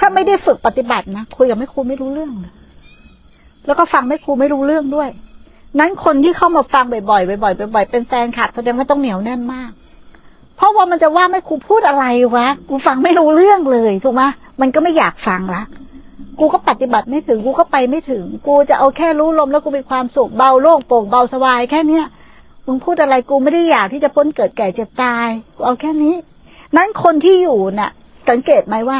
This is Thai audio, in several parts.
ถ้าไม่ได้ฝึกปฏิบัตินะคุยกับแม่ครูไม่รู้เรื่องเลยแล้วก็ฟังแม่ครูไม่รู้เรื่องด้วย นั้นคนที่เข้ามาฟังบ่อยๆบ่อยๆบ่อยๆเป็นแฟนคลับแสดงว่าต้องเหนียวแน่นมาก เพราะว่ามันจะว่าแม่ครูพูดอะไรวะกูฟังไม่รู้เรื่องเลยถูกไหมมันก็ไม่อยากฟังละกูก็ปฏิบัติไม่ถึงกูก็ไปไม่ถึง กูจะเอาแค่รู้ลมแล้วกูมีความสุขเบาโล่งโปร่งเบาสบายแค่เนี้ยมึงพูดอะไรกูไม่ได้อยากที่จะพ้นเกิดแก่เจ็บตายกูเอาแค่นี้ นั้นคนที่อยู่น่ะ สังเกตไหมว่า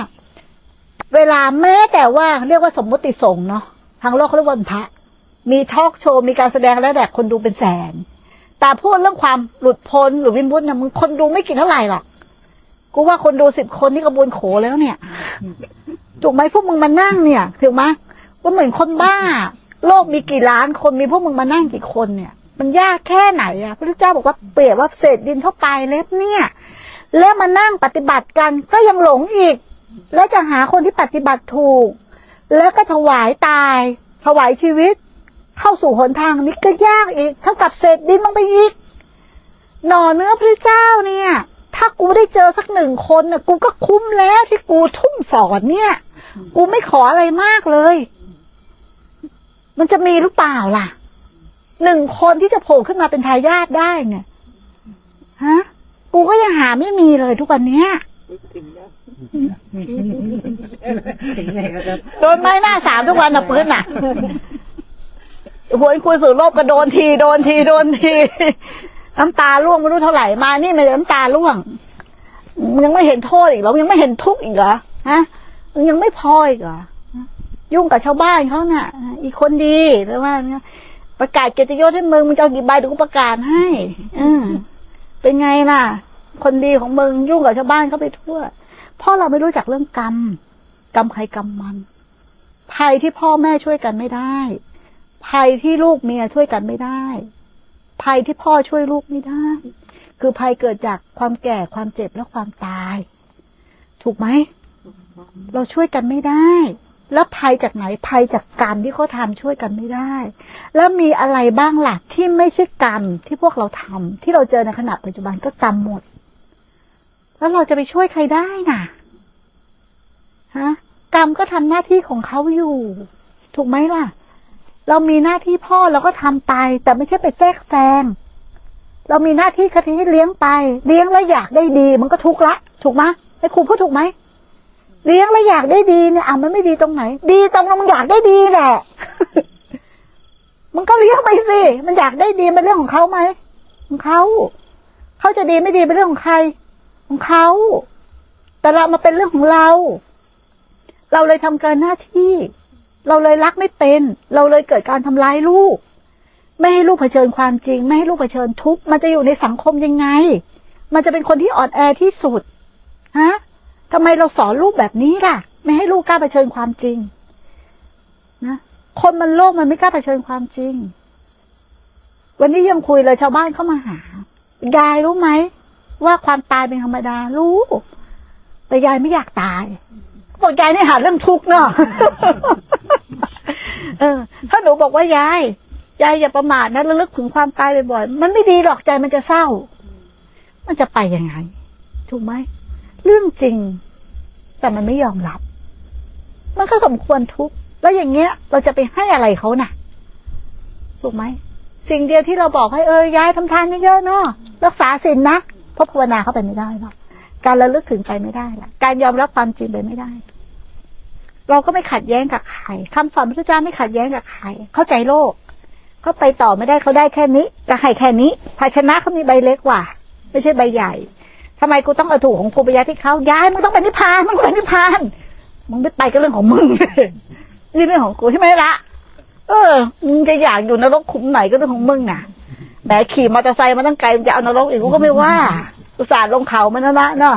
เวลาแม้แต่ว่าเรียกว่าสมมติสงเนาะทางโลกเขาเรียกว่าวันพระ มีทอล์กโชว์มีการแสดงแล้วแต่คนดูเป็นแสน แต่พูดเรื่องความหลุดพ้นหรือวิมุตติเนี่ยมึงคนดูไม่กี่เท่าไหร่หรอกกูว่าคนดูสิบคนนี่กระบวนโขแล้วเนี่ยถูกไหมพวกมึงมานั่งเนี่ยถูกไหมว่าเหมือนคนบ้า โลกมีกี่ล้านคนมีพวกมึงมานั่งกี่คนเนี่ย มันยากแค่ไหนอะพระเจ้าบอกว่าเปรียบว่าเศษดินเข้าไปเล็บเนี่ย แล้วมานั่งปฏิบัติกันก็ยังหลงอีก แล้วจะหาคนที่ปฏิบัติถูก แล้วก็ถวายตาย ถวายชีวิต เข้าสู่หนทางนี้ก็ยากอีก เท่ากับเศษดินลงไปอีก หน่อเนื้อพระเจ้าเนี่ย ถ้ากูได้เจอสักหนึ่งคนน่ะกูก็คุ้มแล้วที่กูทุ่มสอนเนี่ย กูไม่ขออะไรมากเลย มันจะมีหรือเปล่าล่ะหนึ่งคนที่จะโผล่ขึ้นมาเป็นทายาทได้เนี่ยฮะ กูก็ยังหาไม่มีเลยทุกวันเนี้ย โดนไม้หน้าสามทุกวันนะปืนน่ะหัวคุยสื่อโลบก็โดนทีโดนทีโดนทีน้ำตาร่วงไม่รู้เท่าไหร่มานี่ไม่น้ำตาร่วงยังไม่เห็นโทษอีกเหรอยังไม่เห็นทุกข์อีกเหรอฮะยังไม่พออีกเหรอยุ่งกับชาวบ้านเขาน่ะ อีกคนดีหรือว่าประกาศเกียรติยศให้มึงมึงจะอากี่ใบเดี๋ยวกูประกาศให้อืเป็นไงล่ะ คนดีของมึงยุ่งกับชาวบ้านเขาไปทั่ว พราะเราไม่รู้จักเรื่องกรรม กรรมใครกรรมมัน ภัยที่พ่อแม่ช่วยกันไม่ได้ ภัยที่ลูกเมียช่วยกันไม่ได้ ภัยที่พ่อช่วยลูกไม่ได้ คือภัยเกิดจากความแก่ความเจ็บและความตาย ถูกไหม เราช่วยกันไม่ได้ แล้วภัยจากไหนภัยจากกรรมที่เขาทำช่วยกันไม่ได้ แล้วมีอะไรบ้างหล่ะที่ไม่ใช่กรรมที่พวกเราทำที่เราเจอในขณะปัจจุบันก็กรรมหมดแล้วเราจะไปช่วยใครได้น่ะ ฮะกรรมก็ทำหน้าที่ของเขาอยู่ ถูกไหมล่ะ เรามีหน้าที่พ่อเราก็ทำไป แต่ไม่ใช่ไปแทรกแซง เรามีหน้าที่คติให้เลี้ยงไป เลี้ยงแล้วอยากได้ดี มันก็ทุกข์ละ ถูกไหมไอ้ครูพูดถูกไหมเลี้ยงแล้วอยากได้ดีเนี่ยอะมันไม่ดีตรงไหน ดีตรงมันอยากได้ดีแหละมันก็เลี้ยงไปสิมันอยากได้ดีเป็นเรื่องของเขาไหมของเขาเขาจะดีไม่ดีเป็นเรื่องของใคร ของเขาแต่เรามาเป็นเรื่องของเรา เราเลยทำเกินหน้าที่ เราเลยรักไม่เป็น เราเลยเกิดการทำร้ายลูก ไม่ให้ลูกเผชิญความจริง ไม่ให้ลูกเผชิญทุกข์มันจะอยู่ในสังคมยังไง มันจะเป็นคนที่อ่อนแอที่สุดฮะทำไมเราสอนลูกแบบนี้ล่ะ ไม่ให้ลูกกล้าเผชิญความจริงนะคนมันโลกมันไม่กล้าเผชิญความจริง วันนี้ยังคุยเลยชาวบ้านเข้ามาหายายรู้ไหมว่าความตายเป็นธรรมดารู้ แต่ยายไม่อยากตาย บอกยายนี่หาเรื่องทุกข์เนาะเออ ถ้าหนูบอกว่ายายยายอย่าประมาทนะระลึกถึงความตายบ่อยๆมันไม่ดีหรอกใจมันจะเศร้า มันจะไปยังไง ถูกไหมเรื่องจริง แต่มันไม่ยอมรับ มันก็สมควรทุกข์แล้วอย่างเงี้ย เราจะไปให้อะไรเขาน่ะ ถูกไหมสิ่งเดียวที่เราบอกให้เออยายทำทานเยอะๆเนาะรักษาศีลนะเพราะภาวนาเข้าไปไม่ได้หรอก การระลึกถึงไปไม่ได้ละการยอมรับความจริงไปไม่ได้ เราก็ไม่ขัดแย้งกับใครคำสอนพระเจ้าไม่ขัดแย้งกับใครเข้าใจโลกเขาไปต่อไม่ได้เขาได้แค่นี้จะให้แค่นี้ ภาชนะเขามีใบเล็กกว่า ไม่ใช่ใบใหญ่ทำไมกูต้องเอาถูกของกูไปยัดที่เขาย้ายมึงต้องไปนิพพานมึงต้องไปนิพพานมึงไม่ไปก็เรื่องของมึงนี่เรื่องของกูใช่ไหมละเออมึงจะอยากอยู่นรกขุมไหนก็เรื่องของมึงน่ะแหมขี่มอเตอร์ไซค์มาตั้งไกลมึงจะเอานรกอีกกูก็ไม่ว่า อุตส่าห์ลงเขามันนะนะเนาะ